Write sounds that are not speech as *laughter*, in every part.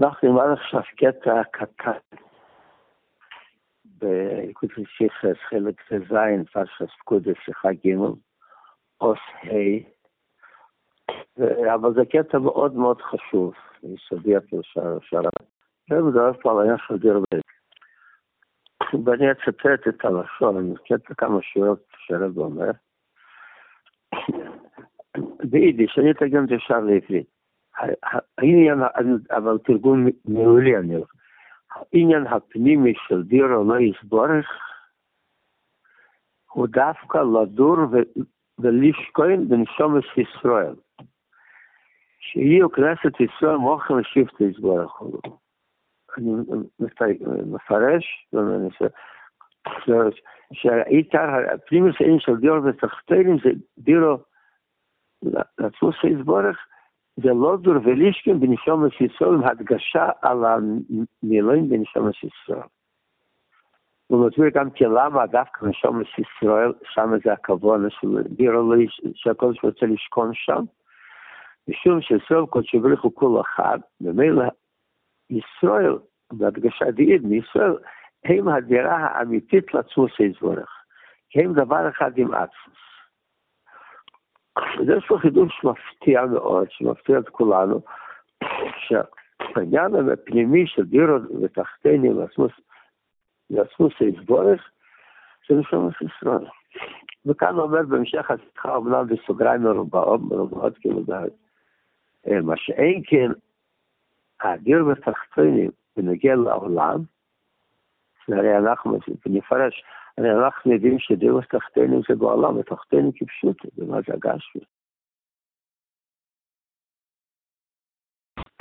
אנחנו נלמד עכשיו קטע קטן ביקוד שיחס, חלק ט"ז, פרשת פקודס, שיחה ג', עוס ה', אבל זה קטע מאוד מאוד חשוב, יסודי הפרשה, זה מדבר פה על העניין של דיר בית. ואני אצטט את הלשון, אני אצטט כמה שורות שהרב אומר. ביידיש, אני אתרגם את זה ישר לעברית. העניין, אבל תרגום מעולה אני הולך. העניין הפנימי של דירו לא יסבורך הוא דווקא לדור ולשכון בנשומת ישראל. שיהיו כנסת ישראל מוכן לשבט יסבורך. אני מפרש, שעיקר הפנימי של דירו ותחתינים זה דירו לעצמו שיסבורך זה לא דור ולישכין בנשומת ישראל עם הדגשה על המילואים בנשומת ישראל. הוא מסביר גם כי למה דווקא בנשומת ישראל, שם זה הכבוד של בירו שהקודש רוצה לשכון שם, משום שישראל קודשו בריך הוא כול אחד, ומילא ישראל, בהדגשה דעיד מישראל, הם הדירה האמיתית לעצמוס יזבורך. הם דבר אחד עם עצמוס. יש פה חידוש מפתיע מאוד, שמפתיע את כולנו, שהעניין הפנימי של דירות ותחתינים ועצמוס יסבורך, זה נשמע ישראל. וכאן אומר בהמשך השיחה, אמנם בסוגריים מרובעות, מרובעות כאילו, מה שאין כן, הדיר ותחתינים בנגיע לעולם, הרי אנחנו, נפרש, הרי אנחנו יודעים שדרוס תחתינו זה בעולם, ותחתינו כפשוטו, ומה זה הגשמי.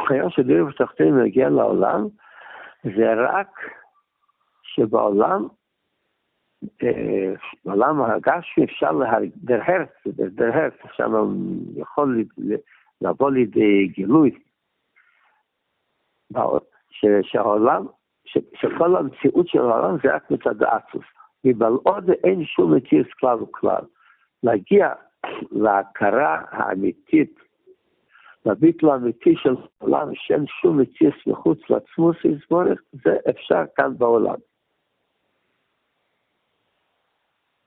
חייב שדרוס תחתינו מגיע לעולם, זה רק שבעולם, בעולם הגשמי אפשר להרהר, דרהר, שם יכול לבוא לידי גילוי, שהעולם, שכל המציאות של העולם זה רק מצד האצוס. מבלעוד אין שום מציאס כלל וכלל. להגיע להכרה האמיתית, לביטול האמיתי של העולם, שאין שום מציאס מחוץ לעצמוס יסבורך, זה אפשר כאן בעולם.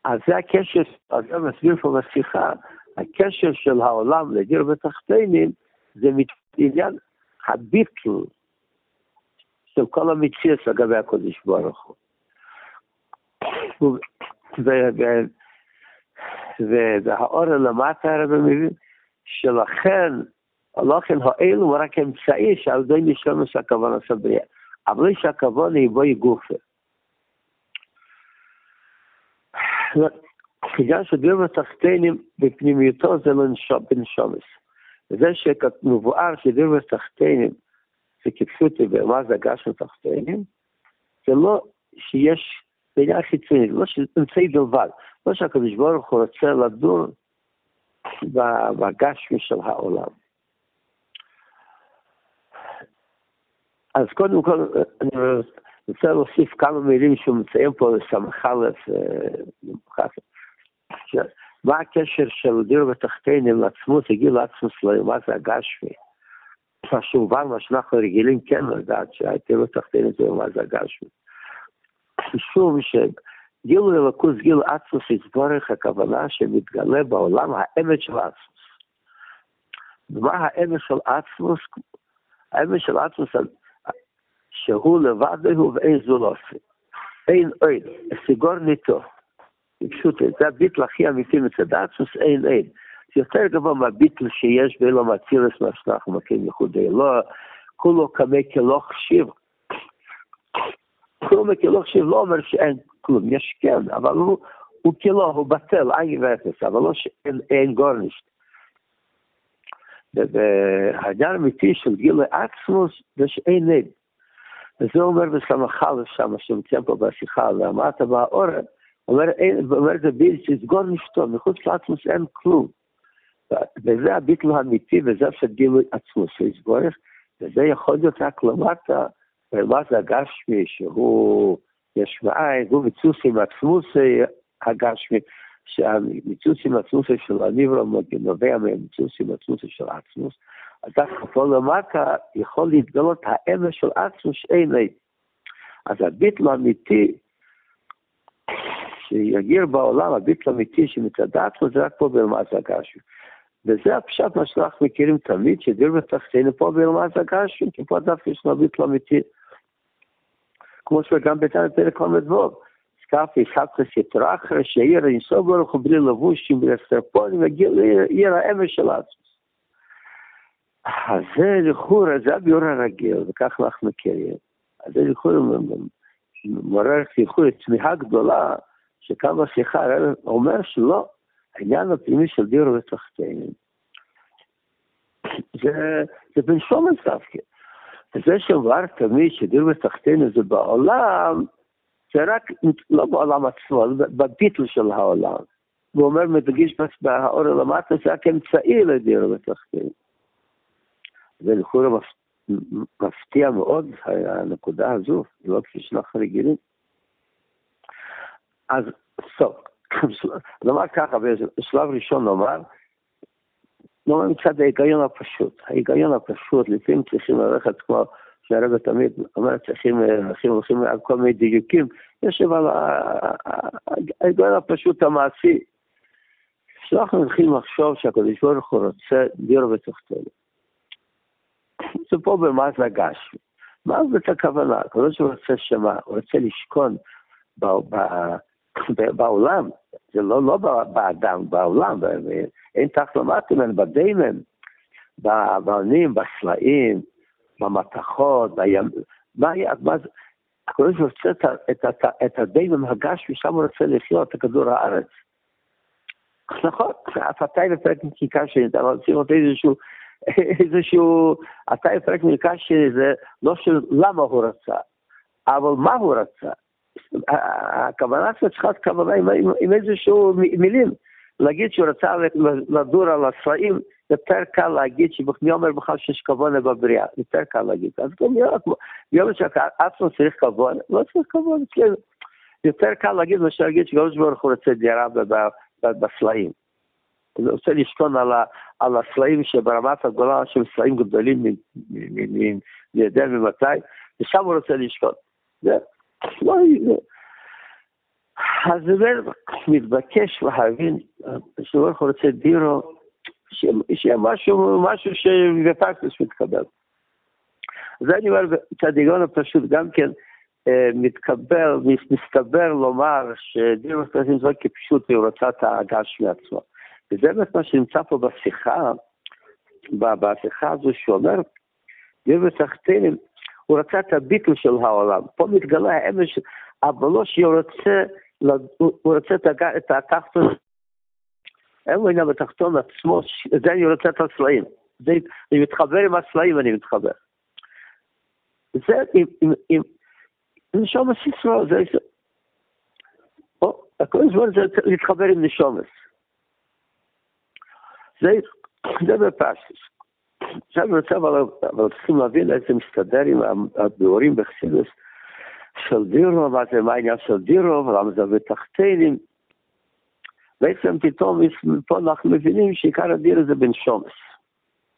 אז זה הקשר, אז זה מסביר פה בשיחה, הקשר של העולם לדיר בתחתינים, זה עניין הביטול של כל המציאס לגבי הקודש ברוך הוא. והאור למטה הרבה מבין, שלכן, לכן האלו רק אמצעי שעל ידי נשלמוס הכוונה סבריה. אבל יש הכוונה היא בואי גופה. בגלל שדיר בתחתינים בפנימיותו זה לא בנשומס. וזה שמבואר שדיר בתחתינים זה כפשוטי ומה זה הגש בתחתינים, זה לא שיש זה עניין חיצוני, לא אמצעי בלבד. לא שהקדוש ברוך הוא רוצה לדון בגשמי של העולם. אז קודם כל, אני רוצה להוסיף כמה מילים שהוא מציין פה לסמך א', מה הקשר של דיר בתחתינים לעצמות, הגיע לעצמות מה זה הגשמי? מה שהובן, מה שאנחנו רגילים כן לדעת, בתחתינים זה מה זה הגשמי. משום שגילוי אלוקוס, גילוי עצמוס יתברך הכוונה שמתגלה בעולם האמת של עצמוס. ומה האמת של עצמוס? האמת של עצמוס שהוא לבד הוא ואין זולוסי. אין אין, סיגור ניטו. פשוט, זה הביטל הכי אמיתי מצד עצמוס, אין אין. יותר גבוה מהביטל שיש באילו מאצילס מה שאנחנו מכירים ייחודי. לא, כולו קמי כלוך שיר. כלום כאילו עכשיו לא אומר שאין כלום, יש כן, אבל הוא, הוא כאילו, הוא בטל, אין ואפס, אבל לא שאין גורנישט. והעניין האמיתי של גילי עצמוס זה שאין נד. וזה אומר בסמך א' שם, שמציין פה בשיחה, ואמרת באורן, אומר, אומר זה בלתי, סגור נשתו, מחוץ לעצמוס אין כלום. וזה הביטל האמיתי, וזה שגילוי עצמוס, יסבורך, וזה יכול להיות רק למטה, זה הגשמי, שהוא יש מאין, הוא מצוסי מעצמוסי הגשמי, שהמציאות עם עצמוס של הניברו נובע מהמציאות עם עצמוס של עצמוס, אז דווקא פה למטה יכול להתגלות האמש של עצמוס שאין לי. אז הביטל האמיתי שיגיר בעולם, הביטל האמיתי שמצד עצמו זה רק פה ברמת הגשם. וזה הפשט מה שאנחנו מכירים תמיד, שדיר בתחתינו פה ברמת הגשם, כי פה דווקא יש לנו ביטל אמיתי. כמו שגם בתנא פרק ל"ו. סקאפי סבתס יתרחר, שעיר אינסוף ברוך הוא בלי לבושים, בלי סטרפונים, וגיל עיר האמש של עצמוס. אז זה לכאורה, זה הביאור הרגיל, וכך אנחנו מכירים. אז זה לכאורה מעורר לכאורה תמיהה גדולה, שכמה שיחה אומר שלא, העניין הפנימי של דירו ותחתינים. זה, זה בן שומץ דווקא. וזה שאומר תמיד שדיר ותחתינו זה בעולם, זה רק לא בעולם עצמו, בביטל של העולם. הוא אומר, מדגיש באור למטה, זה רק אמצעי לדיר ותחתינו. ולכאורה מפתיע מאוד הנקודה הזו, לא כפי שאנחנו רגילים. אז טוב, נאמר ככה, בשלב ראשון נאמר, נאמר מצד ההיגיון הפשוט. ההיגיון הפשוט, לפעמים צריכים ללכת כמו שהרבא תמיד אומר, צריכים, הולכים, הולכים על כל מיני דיוקים, יש אבל ההיגיון הפשוט המעשי. שאנחנו הולכים לחשוב שהקדוש ברוך הוא רוצה דיר בתחתנו. זה פה במה זה הגש. מה זאת הכוונה? הקדוש ברוך הוא רוצה שמה? הוא רוצה לשכון בעולם, זה לא, לא באדם, בעולם, אין למטה ממנו, בדיימן, באבנים, בסלעים, במתכות, בים... מה היה, מה זה? הקדוש ברוך הוא רוצה את, את, את הדיימן הגשמי, שם הוא רוצה לחיות את כדור הארץ. נכון, הפתאי בפרק מקיקה שלי, אבל צריך להיות איזשהו, איזשהו, אתה בפרק מקיקה שלי זה לא של למה הוא רצה, אבל מה הוא רצה. הכוונה שלו צריכה להיות כוונה עם, עם, עם איזשהו מילים. להגיד שהוא רצה לדור על הסלעים, יותר קל להגיד שמי אומר בכלל שיש כוונה בבריאה, יותר קל להגיד. אז גם יום שעצמו צריך כוונה, לא צריך כוונה אצלנו. יותר קל להגיד מאשר להגיד שקדוש ברוך הוא רוצה דירה בסלעים. הוא רוצה לשכון על הסלעים שברמת הגולה, שהם סלעים גדולים מי יודע ממתי, ושם הוא רוצה לשכון. לא, אז זה מתבקש להבין שברוך הוא רוצה דירו, שיהיה משהו, משהו שבפקטוס מתקבל. זה אני אומר, צדיגון הפשוט גם כן מתקבל, מסתבר לומר שדירו פשוט זה כפשוט הוא רצה את הגש מעצמו. וזה באמת מה שנמצא פה בשיחה, בשיחה הזו שאומר, דירו תחתינים, הוא רצה את הביטל של העולם. פה מתגלה האמש, שהוא רוצה, הוא רוצה את התחתון, אין לו עניין בתחתון עצמו, זה אני רוצה את הסלעים. זה, אני מתחבר עם הסלעים, אני מתחבר. זה עם, עם, עם, נשומס ישראל, זה, הכל זמן זה להתחבר עם נשומס. זה, זה בפשטוס. אני רוצה אבל, אבל צריכים להבין איך זה מסתדר עם הביאורים בחסידוס של דירו, מה זה, מה העניין של דירו, ולמה זה בתחתינים. בעצם פתאום פה אנחנו מבינים שעיקר הדירו זה בן שומס.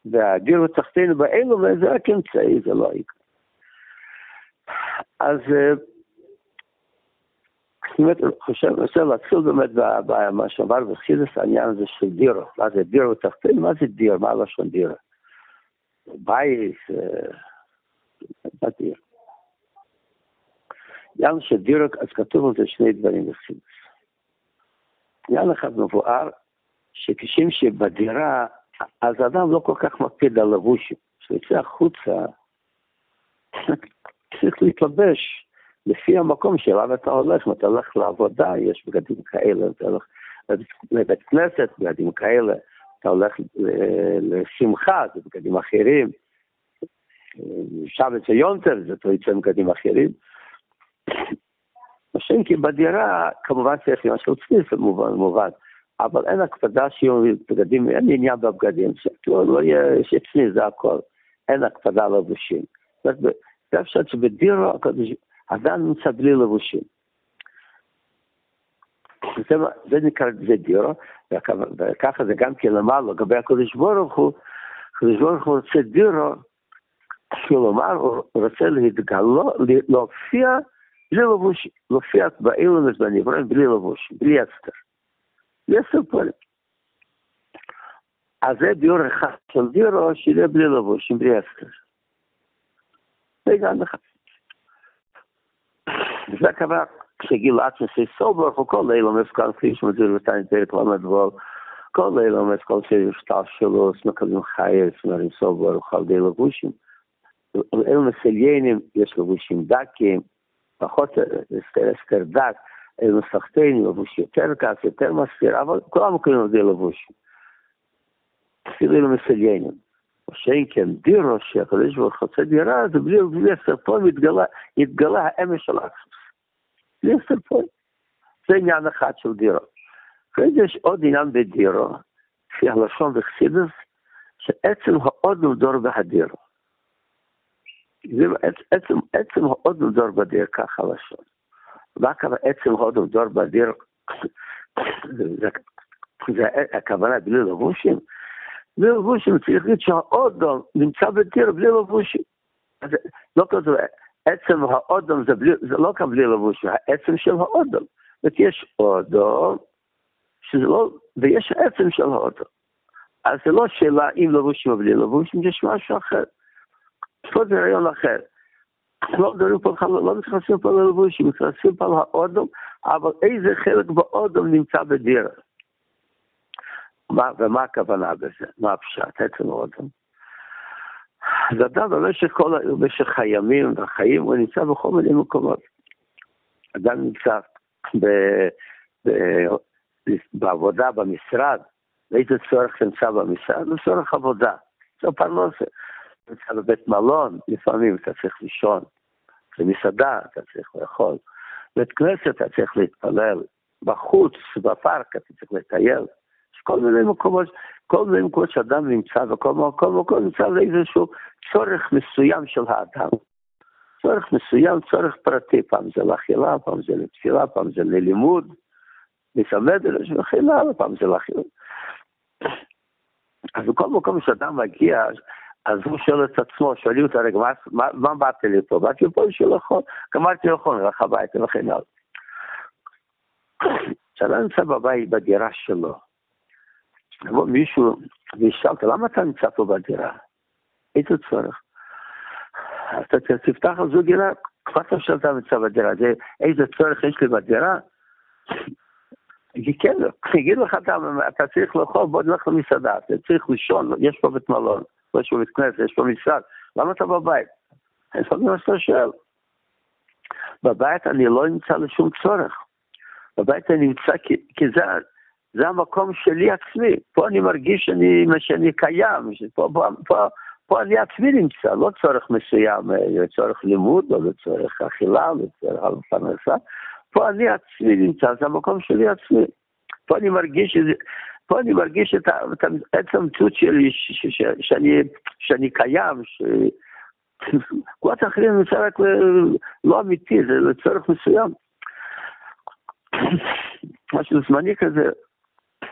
והדירו תחתינו באלו, וזה רק אמצעי, זה לא העיקר. אז אני חושב, אני רוצה להתחיל באמת במה שאמר בחסידוס, העניין הזה של דירו. מה זה דירו תחתינו? מה זה דיר? מה הלשון דירו? בייס, בדיר. יען שדירק, אז כתוב על זה שני דברים בחסידוס. יען אחד מבואר, שכשם שבדירה, אז אדם לא כל כך מקפיד על לבושים. כשיוצא החוצה, *laughs* צריך להתלבש לפי המקום שאליו אתה הולך, אם אתה הולך לעבודה, יש בגדים כאלה, אתה הולך לבית כנסת, בגדים כאלה. אתה הולך לשמחה, זה בגדים אחרים. שבת ויונטר, זה יוצא בגדים אחרים. השם כי בדירה, כמובן צריך להיות של צניס, מובן, מובן. אבל אין הקפדה שיהיו בגדים, אין עניין בבגדים, שלא לא יהיה, צניס, זה הכל. אין הקפדה לבושים. זה אפשר שבדירה, אדם נמצא בלי לבושים. זה, זה נקרא, זה דירו, וככה זה גם כן למעלה לגבי הקדוש ברוך הוא, הקדוש ברוך הוא רוצה דירו, כלומר הוא רוצה להתגלות, להופיע בלי לבוש, להופיע באילומס בנבראים בלי לבוש, בלי אסתר. בלי אסתר פועלים. אז זה ביור אחד של דירו שיהיה בלי לבוש, בלי אסתר. זה גם אחד. וזה הכוונה כשגיל עצמס סוף ברוך הוא כל אילומס, כפי שמדבר בתניא פרק ל"ו, כל אילומס, כל שישתל שלו, מקבלים חייס, מרים סוף ברוך על די לבושים. אילומס עליינים, יש לבושים דקים, פחות אסתר דק, אילומס תחתינים, לבוש יותר קס, יותר מסתיר, אבל כולם על די לבושים. אפילו אילומס עליינים. שאין כן דירו שהקדוש ברוך הוא רוצה דירה, זה בלי, הסרטון התגלה האמש של עצמוס. הסרטון. זה עניין אחד של דירו. אחרי זה יש עוד עניין בדירו, לפי הלשון וחסידס, שעצם האודו דור בהדירו. זה עצם, עצם האודו דור בדיר, ככה לשון. מה הכוונה עצם האודו דור בדיר? זה, הכוונה בלי לבושים? בלי לבושים צריך להגיד שהאודום נמצא בדיר בלי לבושים. לא כזה, עצם האודום זה, בלי, זה לא כאן בלי לבושים, העצם של האודום. זאת אומרת, יש אודום, שזה לא, ויש עצם של האודום. אז זה לא שאלה אם לבושים או בלי לבושים, יש משהו אחר. פה זה רעיון אחר. לא מדברים פה, לא מתייחסים פה ללבושים, מתייחסים פה על האודום, אבל איזה חלק באודום נמצא בדירה. מה, ומה הכוונה בזה? מה הפשט? עצם האודום. אז אדם במשך כל, במשך הימים והחיים, הוא נמצא בכל מיני מקומות. אדם נמצא ב, ב, בעבודה, במשרד, ואיזה צורך נמצא במשרד? זה צורך עבודה, זה פרנסה. נמצא בבית מלון, לפעמים אתה צריך לישון. במסעדה אתה צריך לאכול. בית כנסת אתה צריך להתפלל. בחוץ, בפארק אתה צריך לטייל. כל מיני מקומות, כל מיני מקומות שאדם נמצא, וכל מקום, מקום נמצא לאיזשהו צורך מסוים של האדם. צורך מסוים, צורך פרטי, פעם זה לאכילה, פעם זה לתפילה, פעם זה ללימוד, מסמדרש וכן הלאה, פעם זה לאכילה. אז בכל מקום שאדם מגיע, אז הוא שואל את עצמו, שואלים אותו, רגע, מה, מה, באת לי פה? באתי לפה בשביל לאכול, גמרתי לאכול, נלך הביתה וכן הלאה. כשאדם נמצא בבית, בדירה שלו, יבוא מישהו וישאל אותו, למה אתה נמצא פה בדירה? איזה צורך? אתה תפתח על זו דירה, כבר טוב שאתה נמצא בדירה, זה איזה צורך יש לי בדירה? כן, יגיד לך, אתה, אתה צריך לאכול, בוא נלך למסעדה, אתה צריך לישון, יש פה בית מלון. יש פה בית כנסת, יש פה משרד, למה אתה בבית? לפעמים מה שאתה שואל. בבית אני לא נמצא לשום צורך. בבית אני נמצא כי, כי זה, זה המקום שלי עצמי. פה אני מרגיש שאני, שאני קיים, פה, פה, פה, פה אני עצמי נמצא, לא צורך מסוים, לצורך לימוד, או לצורך אכילה, לצורך פרנסה. פה אני עצמי נמצא, זה המקום שלי עצמי. פה אני מרגיש פה אני מרגיש את, עצם המציאות שלי, שאני, שאני קיים, ש... *laughs* קולות אחרים זה רק לא אמיתי, זה לצורך מסוים. *coughs* משהו זמני כזה.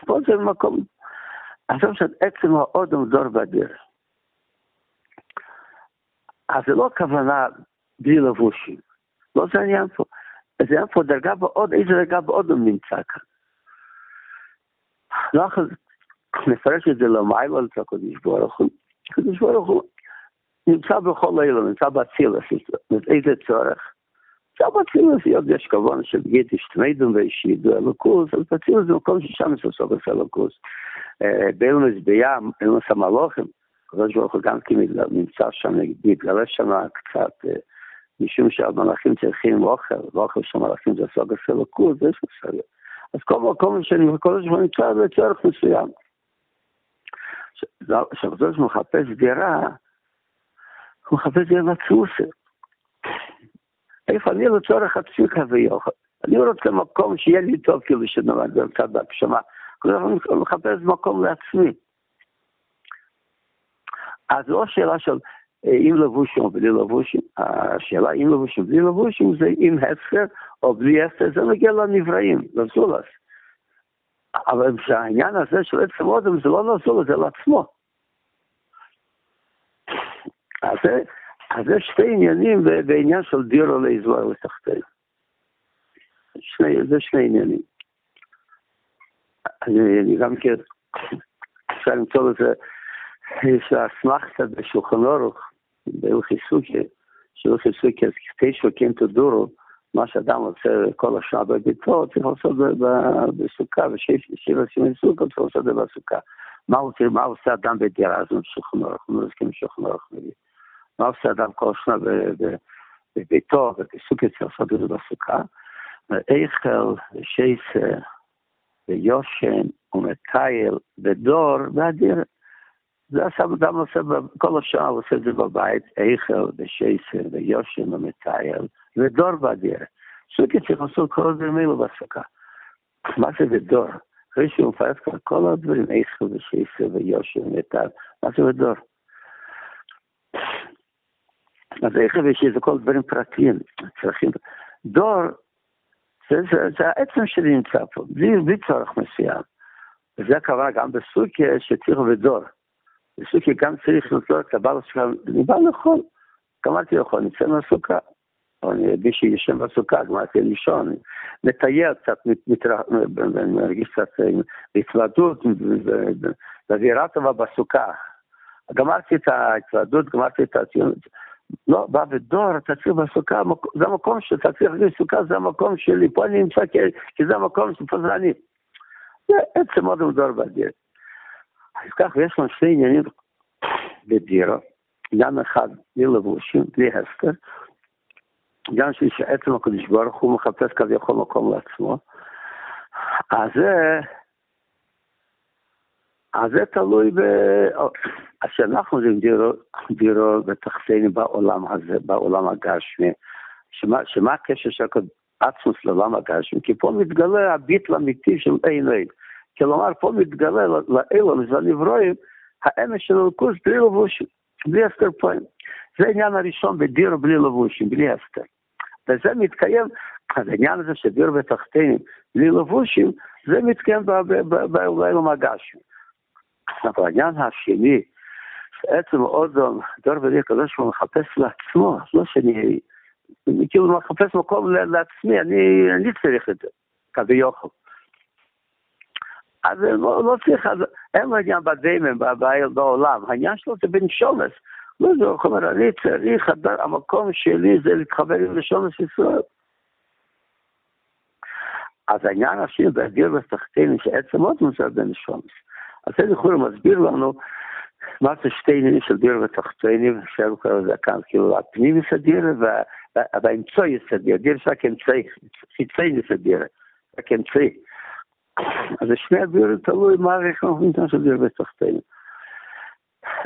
פה זה מקום, עכשיו שעצם האודם דור בדרך. אז זה לא הכוונה בלי לבושים. לא זה העניין פה. זה היה פה דרגה בעוד, איזה דרגה באודם נמצא כאן. ככה נפרש את זה למיילו אצל הקדוש ברוך הוא. הקדוש ברוך הוא נמצא בכל אלה, נמצא באצילס, איזה צורך? נמצא באצילס, יש כבון של גיטיש תמידים וישידו אלוקוס, אז באצילס זה מקום ששם יש לסוף את אלוקוס. באילמס בים, אילמס המלוכים, הקדוש ברוך הוא גם כן נמצא שם, מתגלה שם קצת, משום שהמלאכים צריכים אוכל, ואוכל של מלאכים זה סוג הסלוקות, זה בסדר. אז כל מקום שאני כל הזמן נמצא בצורך מסוים. כשהקדוש מחפש דירה, הוא מחפש דירה מצוסה. איפה אני לצורך עצמי כביכול. אני רוצה מקום שיהיה לי טוב, כאילו זה קצת בהגשמה. אני מחפש מקום לעצמי. אז לא שאלה של אם לבושים או בלי לבושים, השאלה אם לבושים בלי לבושים זה עם הפר או בלי הפר, זה מגיע לנבראים, לזולס. אבל העניין הזה של עצם אודם זה לא לעזור לזה לעצמו. אז זה, אז זה שתי עניינים בעניין של דירו לאזור לתחתינו. זה שני עניינים. אני, אני גם כן, אפשר למצוא לזה, יש אסמכתא בשולחן אורוך, בהלכי סוכי, שהלכי סוכי, אז תשע כן תדורו, מה שאדם עושה כל השעה בביתו, צריך לעשות בסוכה, ושבע סימני סוכה צריך לעשות את זה בסוכה. מה עושה אדם בדירה הזו בשולחן אורוך? אנחנו מסכים בשולחן אורוך מביא. מה עושה אדם כל שנה בביתו, ובסוכה צריך לעשות את זה בסוכה? ואיכל, ושייסר, ויושן, ומטייל, ודור, ואדיר. זה אדם עושה, כל השעה הוא עושה את זה בבית, איכל, ושייסר, ויושן, ומטייל, ודור ואדיר. סוכי צריך לעשות כל הדברים האלו בהפסקה. מה זה ודור? אחרי שהוא מפרט כל הדברים, איכל, ושייסר, ויושן, ומטייל, מה זה ודור? אז איך זה כל דברים פרטיים, צרכים. דור, זה, זה, זה העצם שלי נמצא פה, בלי, בלי צורך מסוים. וזה קרה גם בסוכיה שצריך ודור. בסוכיה גם צריך לצור את הבעל שלך, אני בא לאכול, גמרתי לאכול, נצא מהסוכה. או אני מי שישן בסוכה, גמרתי לישון, מטייל קצת, מרגיש קצת התוועדות, ואווירה טובה בסוכה. גמרתי את ההתוועדות, גמרתי את הציונות. לא, בא בדור, אתה צריך בסוכה, זה המקום שאתה צריך להגיד סוכה, זה המקום שלי, פה אני נמצא כי, זה המקום שפה זה אני. זה עצם עוד דור בדיר. אז כך, יש לנו שני עניינים בדירו, עניין אחד בלי לבושים, בלי הסתר, עניין שלי שעצם הקדוש ברוך הוא מחפש כביכול מקום לעצמו, אז זה אז זה תלוי ב... אז שאנחנו דירו, דירו בתחתינו בעולם הזה, בעולם הגשמי, שמה, שמה הקשר של עצמוס לעולם הגשמי? כי פה מתגלה הביטל האמיתי של אין אין. כלומר, פה מתגלה לאילון והנברואים האמש של הלכוס בלי לבושים, בלי הסתר פועם. זה העניין הראשון בדירו בלי לבושים, בלי הסתר. וזה מתקיים, העניין הזה שדירו בתחתינו בלי לבושים, זה מתקיים בעולם הגשמי. אבל העניין השני, שעצם אודום, דור בלי הקדוש ברוך הוא מחפש לעצמו, לא שאני, אני כאילו מחפש מקום לעצמי, אני, אני צריך את זה, כביכול. אז לא, לא צריך, אז אין לו עניין בדיימן, בעולם, העניין שלו זה בנשומס. לא זה, אומר, אני צריך, המקום שלי זה להתחבר עם נשומס ישראל. אז העניין השני, בהגיר בתחתינו, שעצם עוד מוזר בנשומס. אז זה לכאורה מסביר לנו מה זה שתי עניינים של דיר ותחתונים, שם קורא לזה כאן, כאילו הפנים יסדיר והאמצעי יסדיר, דיר זה רק אמצעי, חיצי יסדיר, רק אמצעי. אז שני הדירים תלוי מה אנחנו נותנים של דיר ותחתונים.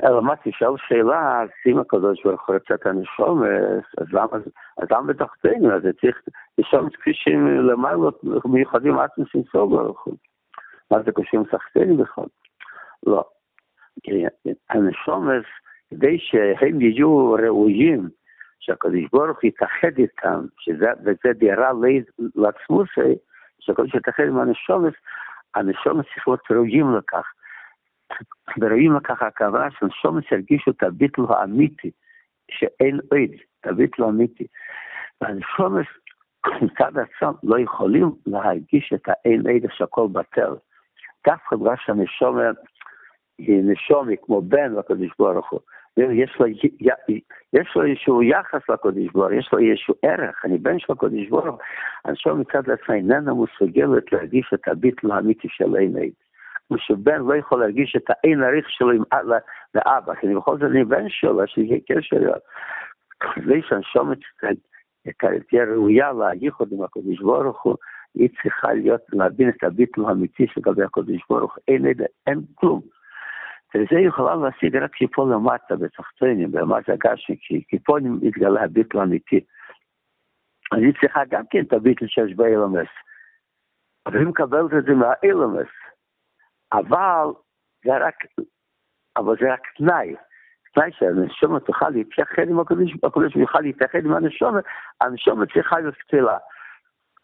אלא מה תשאל שאלה, אז אם הקדוש ברוך הוא רצה את הנשומס, אז למה בתחתינו? אז צריך לשאול כבישים למעלה מיוחדים של סוף ברוך הוא. מה זה קושרים סחטנים בכלל? לא. הנשומס, כדי שהם יהיו ראויים, שהקדוש ברוך יתאחד איתם, שזה, וזה דירה לעצמוסי, שהקדוש יתאחד עם הנשומס, הנשומס צריך להיות ראויים לכך. וראויים לכך הכוונה שהנשומס ירגישו את הביטל האמיתי, שאין עוד, את הביטל האמיתי. והנשומס מצד עצמם לא יכולים להרגיש את האין עד שהכל בטל. דווקא בגלל שהנשומר היא נשומי כמו בן לקדוש ברוך הוא. יש לו, יש לו איזשהו יחס לקדוש ברוך הוא, יש לו איזשהו ערך, אני בן של הקדוש ברוך הוא. הנשום מצד עצמה איננה מסוגלת להרגיש את הביטל האמיתי של אין עד. כמו שבן לא יכול להרגיש את האין עריך שלו עם, לאבא, כי בכל זאת אני בן שלו, לי קשר אליו. כדי שהנשומת תהיה ראויה לייחוד עם הקדוש ברוך הוא, היא צריכה להיות, להבין את הביטל האמיתי לגבי הקדוש ברוך אין, אין כלום. וזה יכולה להשיג רק כשפה למטה, בתחתונים, ברמת הגשמי, כי פה מתגלה הביטל האמיתי. אני צריכה גם כן את הביטל שיש באילמס. אבל היא מקבלת את זה מהאילמס. אבל זה רק, אבל זה רק תנאי. תנאי שהנשומת תוכל להתייחד עם הקדוש, הקדוש יוכל להתייחד עם הנשומת, הנשומת צריכה להיות קצילה.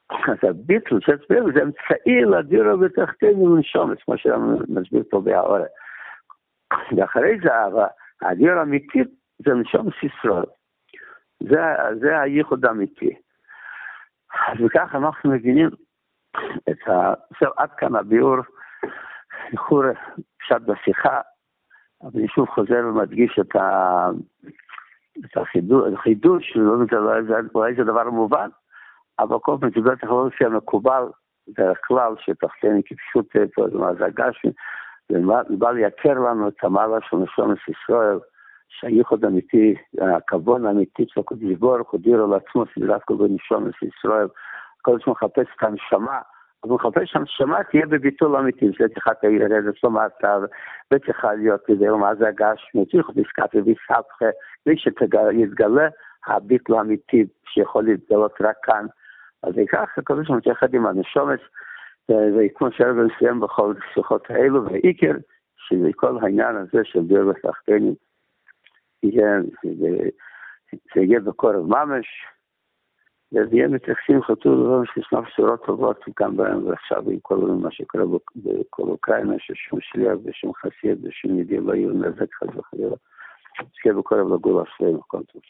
אז הביטל שהסביר זה אמצעי לדירו בתחתינו לנשום, כמו שאנחנו מסביר פה בהעורף. *coughs* ואחרי זה הדיר האמיתי זה לנשום סיסרול. זה, זה הייחוד האמיתי. אז וכך אנחנו מבינים *coughs* את ה... זהו, עד כאן הביאור, איחור קצת בשיחה, אבל אני שוב חוזר ומדגיש את, ה... את החידוש, החידוש, לא אולי זה דבר מובן, אבל כל פעם זה טכנולוגיה מקובל, בדרך כלל, שתחתני כפשוט פה, זה הגשמי, זה בא לייקר לנו את המעלה של נשומת ישראל, שהייחוד אמיתי, הכבוד האמיתי של הקודש ברוך הוא דירו לעצמו, סדרת כל בנשומת ישראל, הקודש מחפש את הנשמה, אז הוא מחפש שהנשמה תהיה בביטול אמיתי, זה צריכה לרדת למטה, וצריכה להיות כדי מה זה הגשמי, צריך פסקת וביסבכה, בלי שיתגלה הביטול האמיתי שיכול להתגלות רק כאן. אז ייקח הקדוש ברוך הוא יחד עם הנשומת, וכמו שהרבן סיים בכל שיחות האלו, והעיקר, שכל העניין הזה של דיר ותחתנים, זה יהיה בקורב ממש, ויהיה מתייחסים חתול לבן שישנם בשורות טובות גם בהם ועכשיו עם כל מה שקורה בכל אוקראינה, ששום שליח ושום חסיד ושום ידיע לא יהיו נזק חס וחלילה. שיהיה בקורב לגול השלם, הכל טוב.